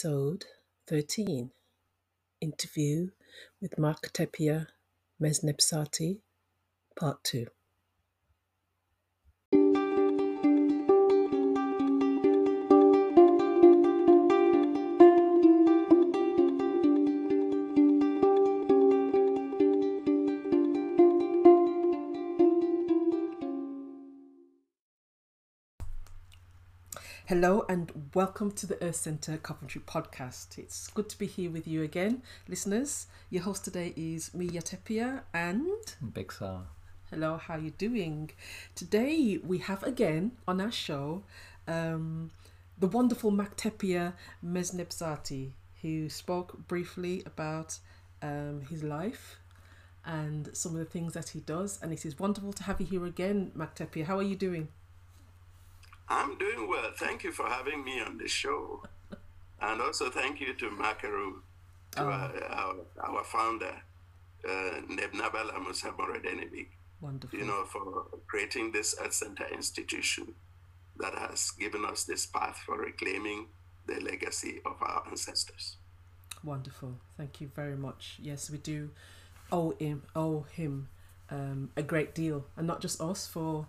Episode 13 Interview with Mark Tepia Mesnebsati, Part 2. Hello and welcome to the Earth Centre Coventry podcast. It's good to be here with you again, listeners. Your host today is Mia Tepia and Big Star. hello, how are you doing? Today we have again on our show um, the wonderful Mac Tepia Mesnebsati, who spoke briefly about um, his life and some of the things that he does. And it is wonderful to have you here again, Mac Tepia. How are you doing? I'm doing well. Thank you for having me on the show. And also thank you to Makaru, to our, our, our founder, uh, Neb Naba Lamoussa Morodenibig, Wonderful. you know, for creating this Earth Center institution that has given us this path for reclaiming the legacy of our ancestors. Wonderful. Thank you very much. Yes, we do owe him, owe him um, a great deal, and not just us, for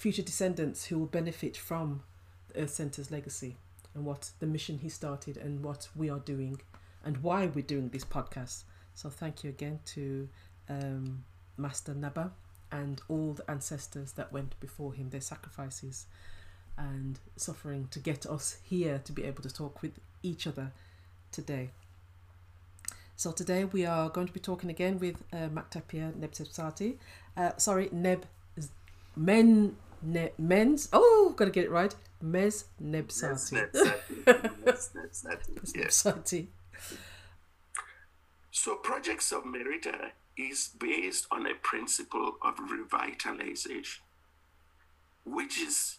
future descendants who will benefit from the Earth Centre's legacy and what the mission he started and what we are doing and why we're doing this podcast. So thank you again to um, Master Naba and all the ancestors that went before him, their sacrifices and suffering to get us here to be able to talk with each other today. So today we are going to be talking again with uh, Maktapia Nebsepsati. Uh, sorry, Neb Men ne, Men's. Oh, got to get it right. Mes Nebsati. Yes, that's that. Yes. Nebsati. So, Projects of Merita is based on a principle of revitalization, which is,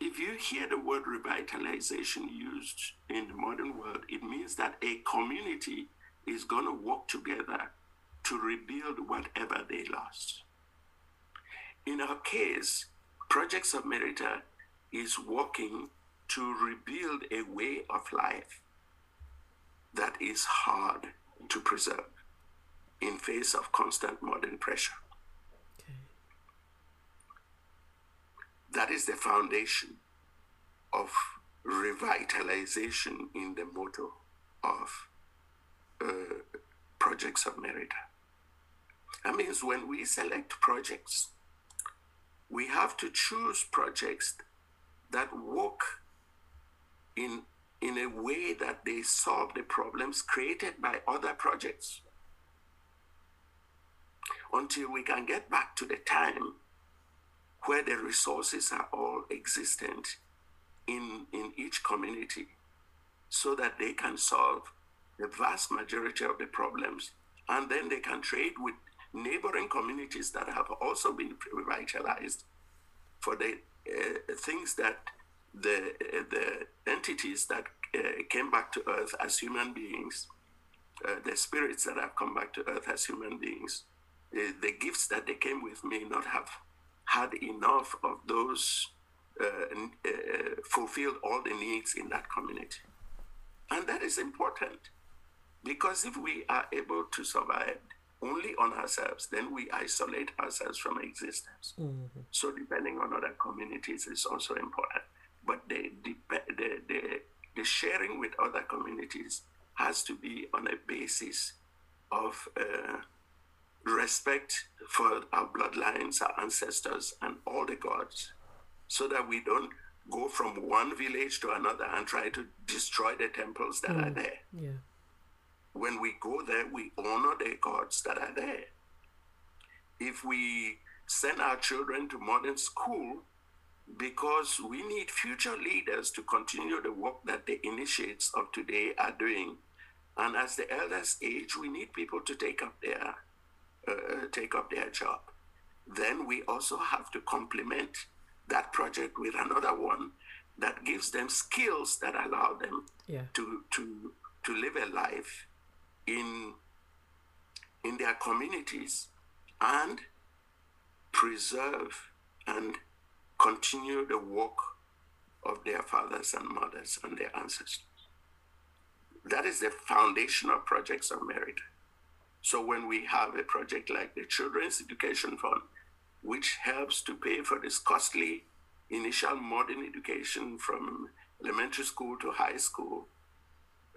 if you hear the word revitalization used in the modern world, it means that a community is going to work together to rebuild whatever they lost. In our case, Projects of Merita is working to rebuild a way of life that is hard to preserve in face of constant modern pressure. Okay. That is the foundation of revitalization in the motto of uh, Projects of Merita. That means when we select projects, we have to choose projects that work in in a way that they solve the problems created by other projects. Until we can get back to the time where the resources are all existent in in each community so that they can solve the vast majority of the problems and then they can trade with neighboring communities that have also been revitalized for the uh, things that the uh, the entities that uh, came back to earth as human beings uh, the spirits that have come back to earth as human beings the, gifts that they came with may not have had enough of those uh, uh, fulfilled all the needs in that community. And that is important because if we are able to survive only on ourselves, then we isolate ourselves from existence. So depending on other communities is also important. But the, the, the, the, sharing with other communities has to be on a basis of uh, respect for our bloodlines, our ancestors, and all the gods, so that we don't go from one village to another and try to destroy the temples that are there Yeah. When we go there, we honor the gods that are there. If we send our children to modern school, because we need future leaders to continue the work that the initiates of today are doing. And as the elders age, we need people to take up their uh, take up their job. Then we also have to complement that project with another one that gives them skills that allow them Yeah. to to to live a life in in their communities and preserve and continue the work of their fathers and mothers and their ancestors. that is the foundational projects of merit. So when we have a project like the Children's Education Fund, which helps to pay for this costly initial modern education from elementary school to high school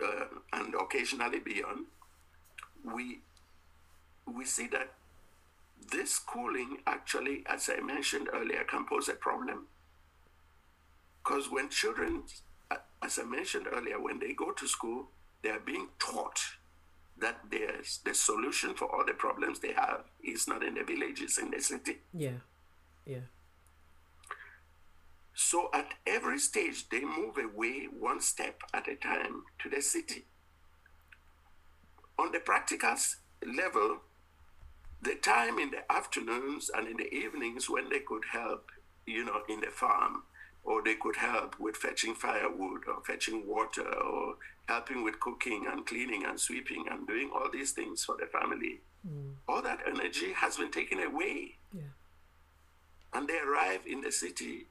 uh, and occasionally beyond, we we see that this schooling actually, as I mentioned earlier, can pose a problem. Because when children, as I mentioned earlier, when they go to school, they are being taught that there's the solution for all the problems they have is not in the villages, in the city. Yeah, yeah. So at every stage, they move away one step at a time to the city. On the practical level, the time in the afternoons and in the evenings when they could help, you know, in the farm, or they could help with fetching firewood or fetching water or helping with cooking and cleaning and sweeping and doing all these things for the family. Mm. All that energy has been taken away. Yeah. And they arrive in the city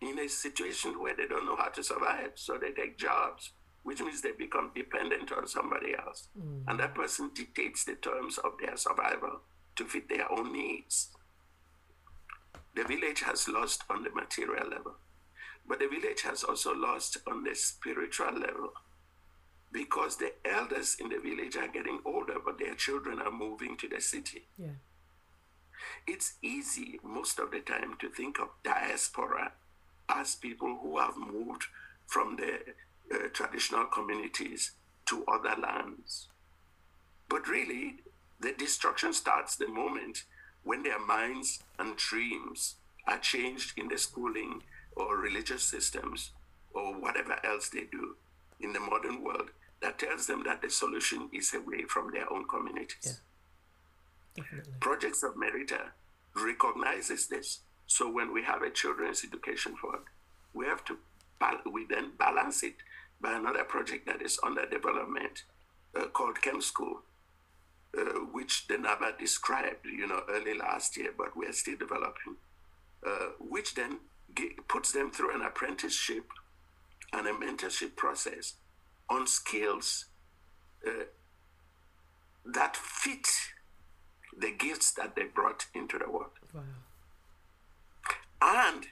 in a situation where they don't know how to survive. So they take jobs, which means they become dependent on somebody else. Mm. And that person dictates the terms of their survival to fit their own needs. The village has lost on the material level, but the village has also lost on the spiritual level because the elders in the village are getting older, but their children are moving to the city. Yeah. It's easy most of the time to think of diaspora as people who have moved from the uh, traditional communities to other lands. But really, the destruction starts the moment when their minds and dreams are changed in the schooling or religious systems or whatever else they do in the modern world that tells them that the solution is away from their own communities. Yeah. Definitely. Projects of Merita recognizes this. So when we have a children's education fund, we have to we then balance it by another project that is under development uh, called Chem School, uh, which the NABA described, you know, early last year, but we're still developing, uh, which then get, puts them through an apprenticeship and a mentorship process on skills uh, that fit the gifts that they brought into the world. Wow. And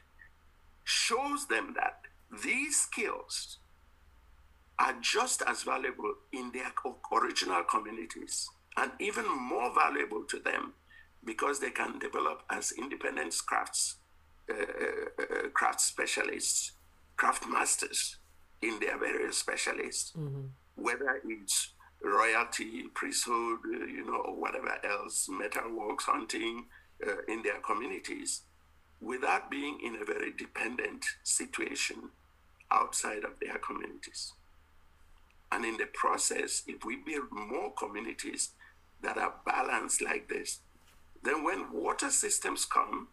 shows them that these skills are just as valuable in their original communities and even more valuable to them because they can develop as independent crafts, uh, uh, uh, craft specialists, craft masters in their various specialists, mm-hmm. whether it's royalty, priesthood, uh, you know, or whatever else, metalworks, hunting uh, in their communities, without being in a very dependent situation outside of their communities. And in the process, if we build more communities that are balanced like this, then when water systems come,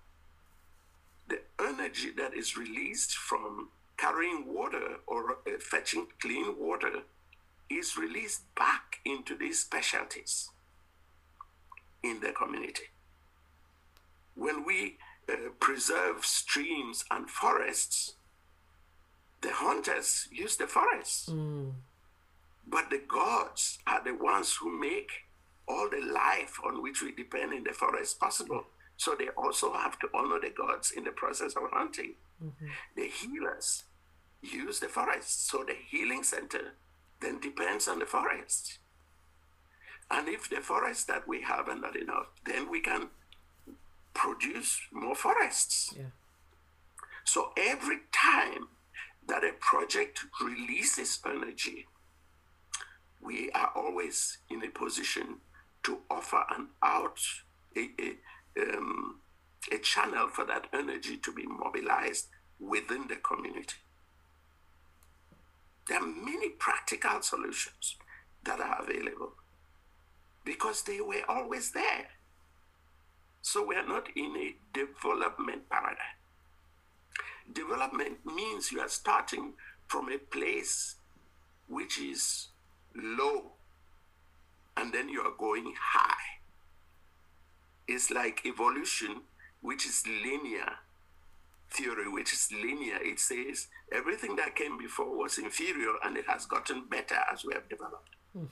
the energy that is released from carrying water or uh, fetching clean water is released back into these specialties in the community. When we uh, preserve streams and forests, the hunters use the forests. Mm. But the gods are the ones who make all the life on which we depend in the forest possible. So they also have to honor the gods in the process of hunting. Mm-hmm. The healers use the forest. So the healing center then depends on the forest. And if the forest that we have are not enough, then we can produce more forests. Yeah. So every time that a project releases energy, we are always in a position to offer an out, a, a, um, a channel for that energy to be mobilized within the community. There are many practical solutions that are available because they were always there. So we are not in a development paradigm. Development means you are starting from a place which is low and then you are going high. It's like evolution, which is linear theory, which is linear, it says everything that came before was inferior and it has gotten better as we have developed. Mm.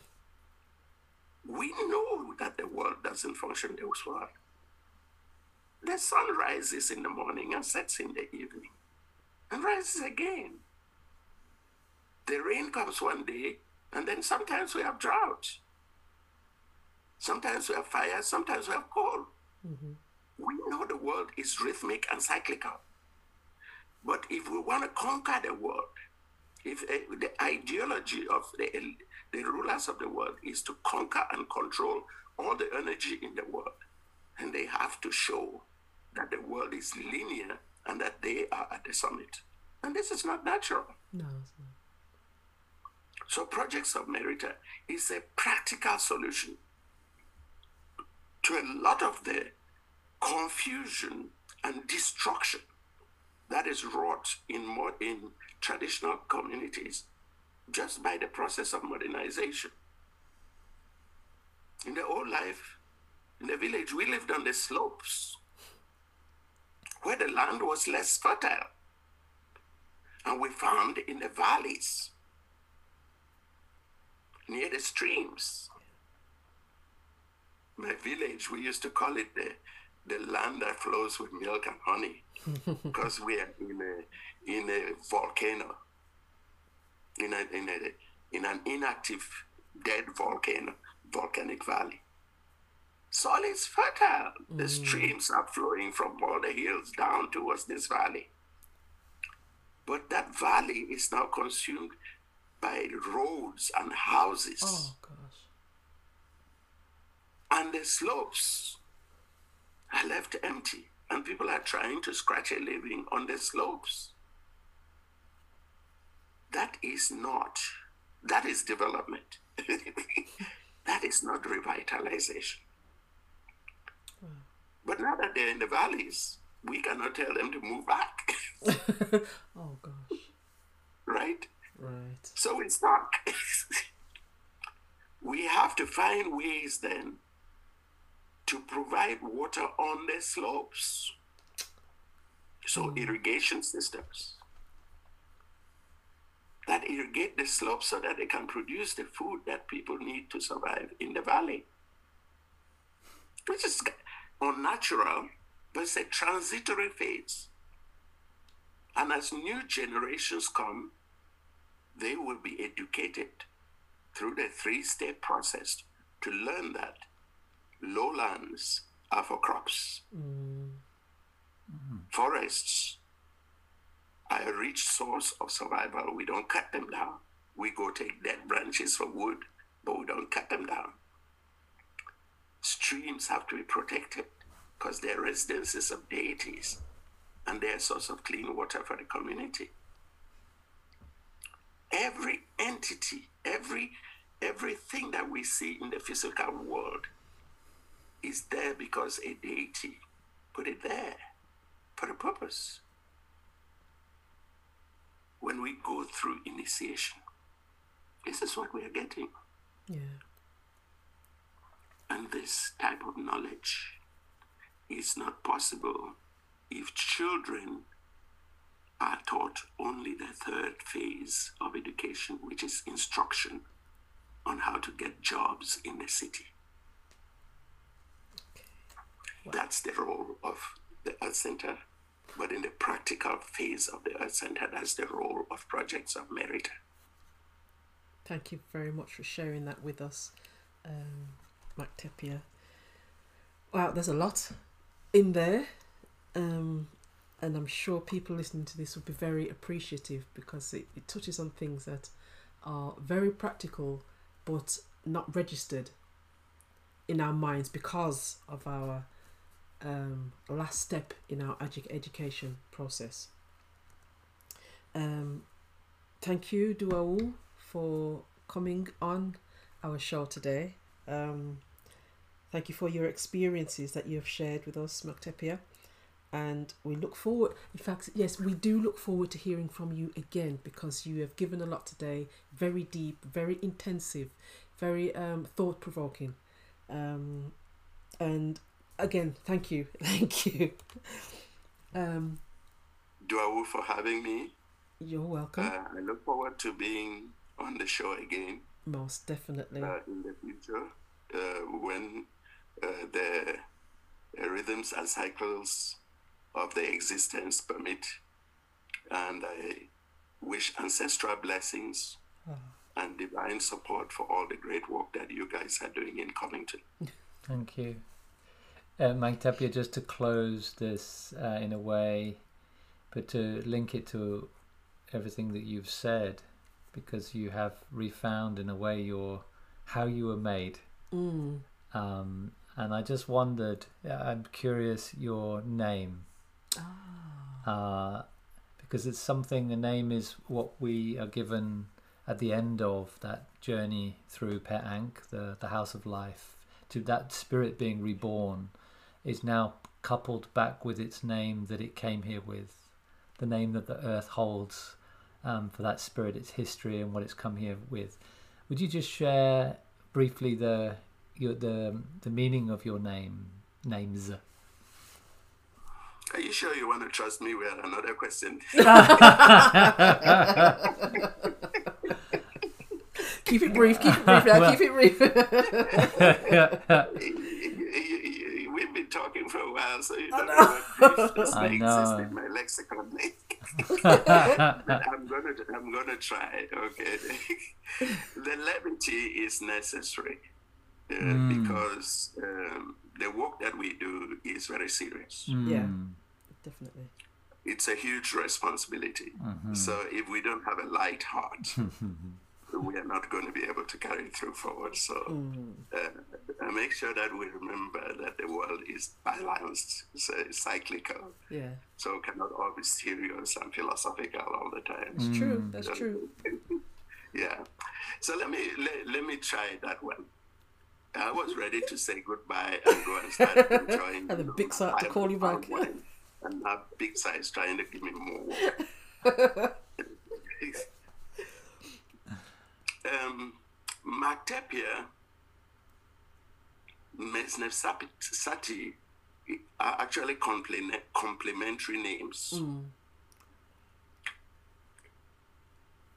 We know that the world doesn't function this way. The sun rises in the morning and sets in the evening and rises again. The rain comes one day, and then sometimes we have drought. Sometimes we have fire, sometimes we have cold. Mm-hmm. We know the world is rhythmic and cyclical. But if we want to conquer the world, if uh, the ideology of the, the rulers of the world is to conquer and control all the energy in the world, and they have to show that the world is linear and that they are at the summit. And this is not natural. No. So, Projects of Merita is a practical solution to a lot of the confusion and destruction that is wrought in more in traditional communities just by the process of modernization. In the old life, in the village, we lived on the slopes where the land was less fertile. And we found in the valleys, near the streams. My village, we used to call it the, the land that flows with milk and honey because we are in a, in a volcano, in, a, in, a, in an inactive, dead volcano, volcanic valley. Soil is fertile. Mm. The streams are flowing from all the hills down towards this valley. But that valley is now consumed by roads and houses. Oh, gosh. And the slopes are left empty, and people are trying to scratch a living on the slopes. That is not, that is development. that is not revitalization. But now that they're in the valleys, we cannot tell them to move back. oh gosh. Right? Right. So it's stuck. we have to find ways then to provide water on the slopes. So mm. irrigation systems that irrigate the slopes so that they can produce the food that people need to survive in the valley. Which is unnatural, but it's a transitory phase. And as new generations come, they will be educated through the three step process to learn that lowlands are for crops, mm. mm-hmm. forests are a rich source of survival. We don't cut them down. We go take dead branches for wood, but we don't cut them down. Streams have to be protected because they're residences of deities and they're a source of clean water for the community. Every entity, every everything that we see in the physical world is there because a deity put it there for a purpose. When we go through initiation, this is what we are getting. Yeah. And this type of knowledge is not possible if children are taught only the third phase of education, which is instruction on how to get jobs in the city. Wow. That's the role of the Earth Center. But in the practical phase of the Earth Center, that's the role of projects of merit. Thank you very much for sharing that with us, um, Mactepia. Wow, there's a lot in there. Um, and I'm sure people listening to this will be very appreciative because it, it touches on things that are very practical but not registered in our minds because of our um, last step in our edu- education process. Um, thank you, Duaul, for coming on our show today. Um, Thank you for your experiences that you have shared with us, Mactepia. And we look forward, in fact, yes, we do look forward to hearing from you again because you have given a lot today, very deep, very intensive, very um, thought provoking. Um, and again, thank you, thank you. Um, Duawu for having me. You're welcome. Uh, I look forward to being on the show again Most definitely. uh, in the future uh, when uh, the uh, rhythms and cycles of the existence permit. And I wish ancestral blessings and divine support for all the great work that you guys are doing in Coventry. Thank you. Uh, Mike Tapia, just to close this uh, in a way, but to link it to everything that you've said, because you have refound in a way your how you were made. Mm. Um, and I just wondered, uh, I'm curious, your name. Uh, because it's something, a name is what we are given at the end of that journey through Per Ankh, the, the house of life, to that spirit being reborn, is now coupled back with its name that it came here with, the name that the earth holds um, for that spirit, its history, and what it's come here with. Would you just share briefly the your, the the meaning of your name names? Are you sure you want to trust me with another question? Keep it brief. Keep it brief. Now. Keep it brief. We've been talking for a while, so you don't know what brief I know. in my lexicon. I'm gonna, I'm gonna try. Okay, the levity is necessary uh, because um, the work that we do is very serious. yeah, definitely. It's a huge responsibility. So if we don't have a light heart, we are not going to be able to carry it through forward. So uh, make sure that we remember that the world is balanced, so it's cyclical. Yeah, So it cannot all be serious and philosophical all the time. it's true. That's true. Yeah. So let me let, let me try that one. I was ready to say goodbye and go and start enjoying. And the big side to call you back. wine, And now big size trying to give me more work. um, Matepia, Mesnefsati are actually complement, complementary names.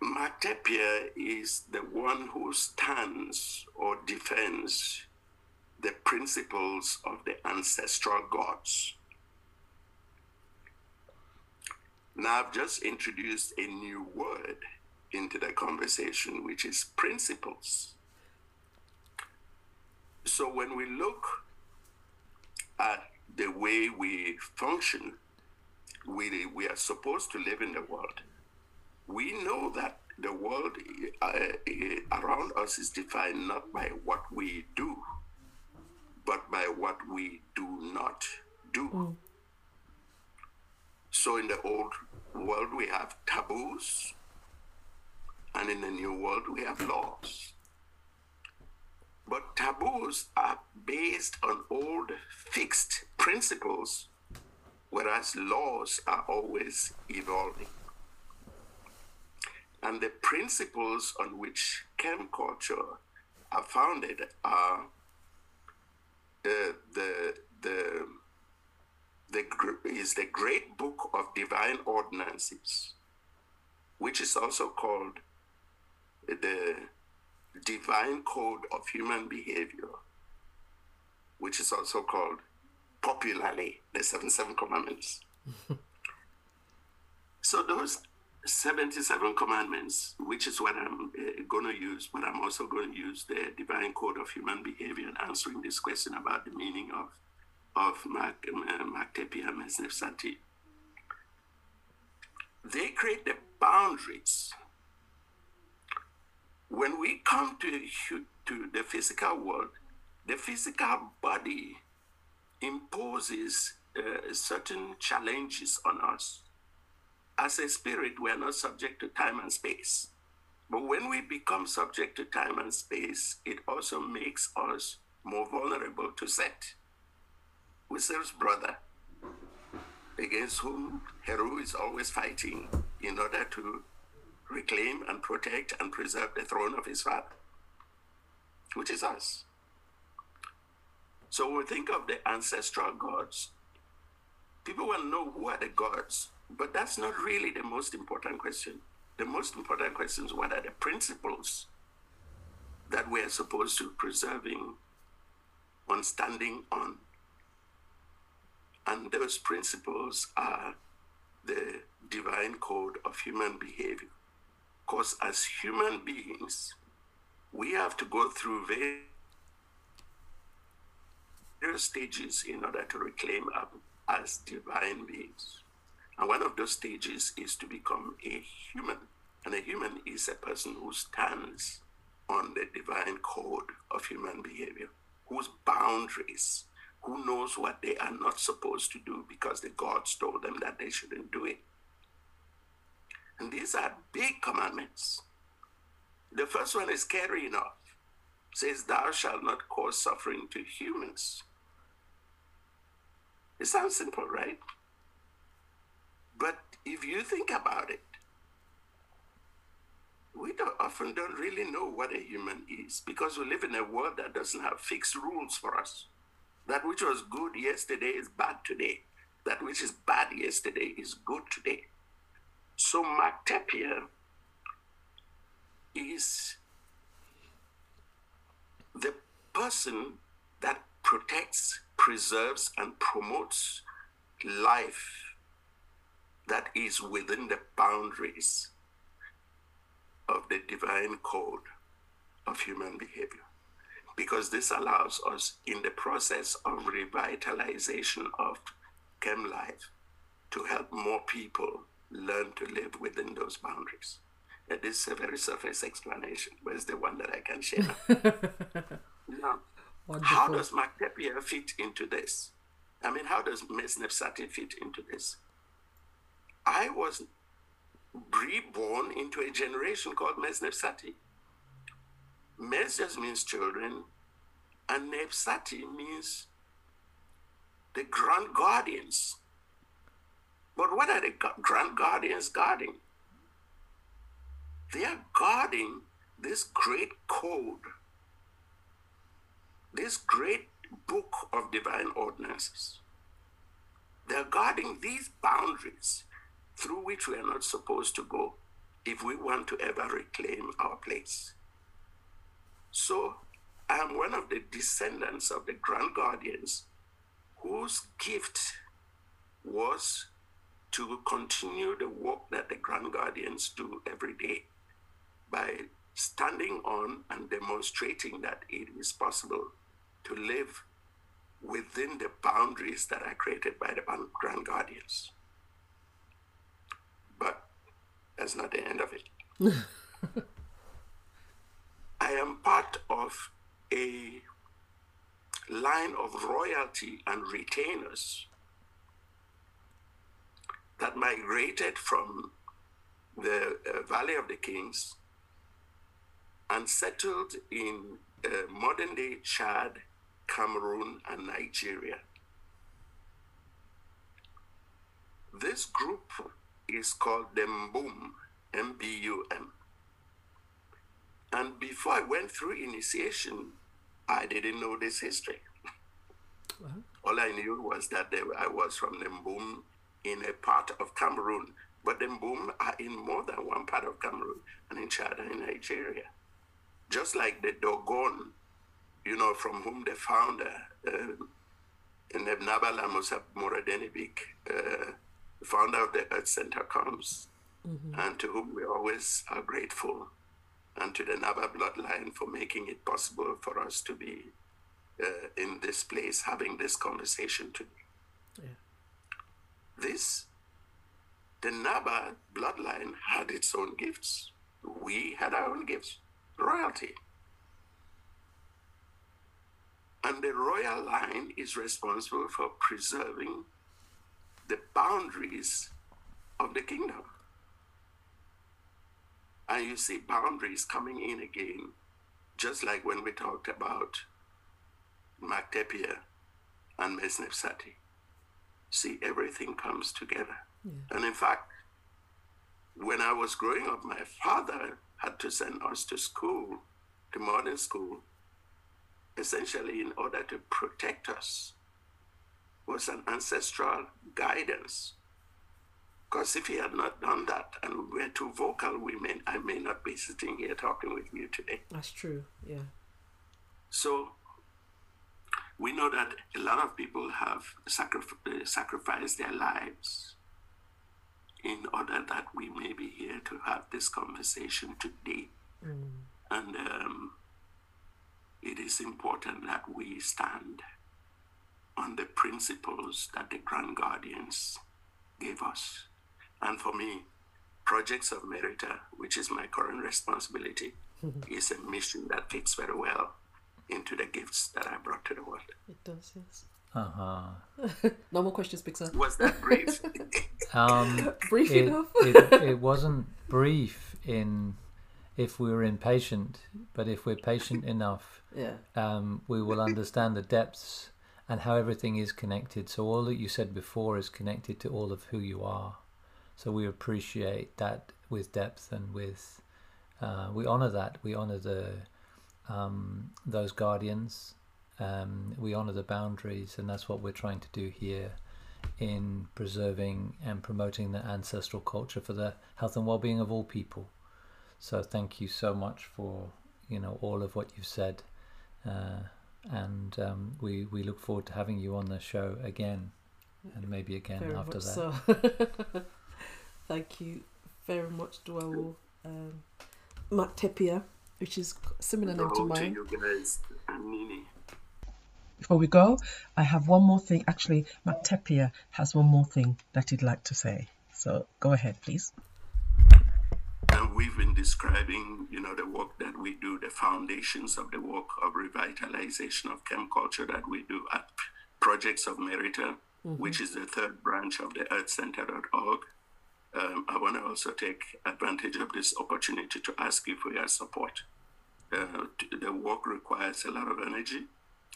Matepia is the one who stands or defends the principles of the ancestral gods. Now, I've just introduced a new word into the conversation, which is principles. So, when we look at the way we function, we, we are supposed to live in the world we know that the world uh, uh, around us is defined not by what we do, but by what we do not do. So, in the old world, we have taboos, and in the new world, we have laws. But taboos are based on old fixed principles, whereas laws are always evolving. And the principles on which chem culture are founded are the the the the is the great book of divine ordinances, which is also called the divine code of human behavior, which is also called popularly the seven seven commandments. so those 77 commandments, which is what I'm uh, going to use, but I'm also going to use the divine code of human behavior in answering this question about the meaning of of Mak- uh. They create the boundaries. When we come to, to the physical world, the physical body imposes uh, certain challenges on us as a spirit, we are not subject to time and space. But when we become subject to time and space, it also makes us more vulnerable to Set, Whisser's brother, against whom Heru is always fighting in order to reclaim and protect and preserve the throne of his father, which is us. So when we think of the ancestral gods, people to know who are the gods But that's not really the most important question. The most important question is what are the principles that we are supposed to preserving on standing on. And those principles are the divine code of human behavior. Because as human beings, we have to go through various stages in order to reclaim us as divine beings. And one of those stages is to become a human. And a human is a person who stands on the divine code of human behavior, whose boundaries, who knows what they are not supposed to do because the gods told them that they shouldn't do it. And these are big commandments. The first one is scary enough. says, Thou shalt not cause suffering to humans. It sounds simple, right? But if you think about it, we don't, often don't really know what a human is because we live in a world that doesn't have fixed rules for us. That which was good yesterday is bad today. That which is bad yesterday is good today. So Matepia is the person that protects, preserves, and promotes life that is within the boundaries of the divine code of human behavior. Because this allows us, in the process of revitalization of chem life, to help more people learn to live within those boundaries. And this is a very surface explanation, but it's the one that I can share. now, how does Mark fit into this? I mean, how does Mesneb fit into this? I was reborn into a generation called Mesneb Sati. Mes just means children, and Nebsati means the grand guardians. But what are the grand guardians guarding? They are guarding this great code, this great book of divine ordinances. They're guarding these boundaries through which we are not supposed to go if we want to ever reclaim our place. So I am one of the descendants of the grand guardians whose gift was to continue the work that the grand guardians do every day by standing on and demonstrating that it is possible to live within the boundaries that are created by the grand guardians. But that's not the end of it. I am part of a line of royalty and retainers that migrated from the uh, Valley of the Kings and settled in uh, modern day Chad, Cameroon, and Nigeria. This group is called the Mbum, M B U M. And before I went through initiation, I didn't know this history. Uh-huh. All I knew was that they, I was from the Mbum in a part of Cameroon, but the Mbum are in more than one part of Cameroon and in Chad and in Nigeria. Just like the Dogon, you know, from whom the founder, uh, Nebnaba Musa Morodenibig, uh, the founder of the Earth Center comes, mm-hmm. and to whom we always are grateful, and to the Naba bloodline for making it possible for us to be uh, in this place having this conversation today. Yeah. This, the Naba bloodline had its own gifts. We had our own gifts, royalty. And the royal line is responsible for preserving the boundaries of the kingdom. And you see boundaries coming in again, just like when we talked about Matepia and Mesneb Sati. See, everything comes together. Yeah. And in fact, when I was growing up, my father had to send us to school, to modern school, essentially in order to protect us was an ancestral guidance Because if he had not done that and we were too vocal, we may, I may not be sitting here talking with you today. That's true, yeah. So we know that a lot of people have sacrif- uh, sacrificed their lives in order that we may be here to have this conversation today. Mm. And um, it is important that we stand on the principles that the Grand Guardians gave us. And for me, Projects of Merita, which is my current responsibility, is a mission that fits very well into the gifts that I brought to the world. It does, yes. Uh huh. no more questions, Big Sir. Was that brief? Um, Brief it, enough. it, it wasn't brief in if we were impatient, but if we're patient enough, yeah. um, we will understand the depths and how everything is connected. So all that you said before is connected to all of who you are. So we appreciate that with depth and with uh, we honor that. We honor the um, those guardians. Um, we honor the boundaries, and that's what we're trying to do here in preserving and promoting the ancestral culture for the health and well-being of all people. So thank you so much for you know all of what you've said, uh, and um, we we look forward to having you on the show again, and maybe again very after much that. so. Thank you very much, Dwell. Um, Matt Tepia, which is similar name to mine. you guys and Nini. Before we go, I have one more thing. Actually, Matepia has one more thing that he'd like to say. So go ahead, please. We've been describing, you know, the work that we do, the foundations of the work of revitalization of chem culture that we do at Projects of Merita, which is the third branch of the earthcenter.org. Um, I want to also take advantage of this opportunity to ask you for your support. Uh, the work requires a lot of energy.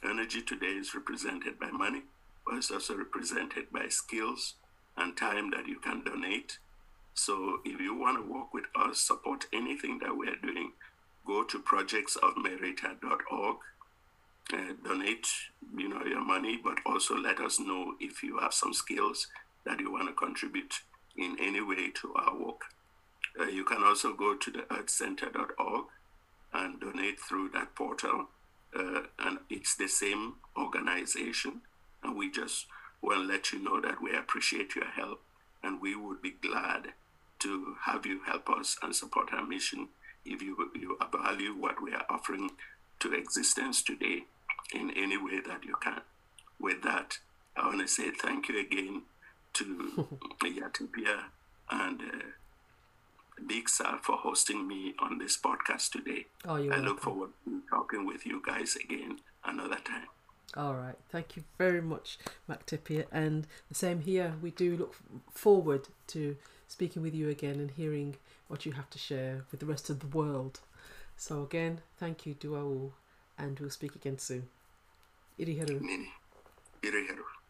Energy today is represented by money, but it's also represented by skills and time that you can donate. So if you want to work with us, support anything that we're doing, go to projectsofmerita.org, uh, donate, you know, your money, but also let us know if you have some skills that you want to contribute in any way to our work. Uh, you can also go to the earthcenter.org and donate through that portal. Uh, and it's the same organization. And we just want to let you know that we appreciate your help and we would be glad to have you help us and support our mission if you, you value what we are offering to existence today in any way that you can. With that, I want to say thank you again to Yatipia and uh, Big Sal for hosting me on this podcast today. Oh, you're I welcome. look forward to talking with you guys again another time. All right. Thank you very much, Mac Tippier. And the same here. We do look forward to speaking with you again and hearing what you have to share with the rest of the world. So again, thank you, Duaul, and we'll speak again soon. Iriharu. Nini, Iriheru.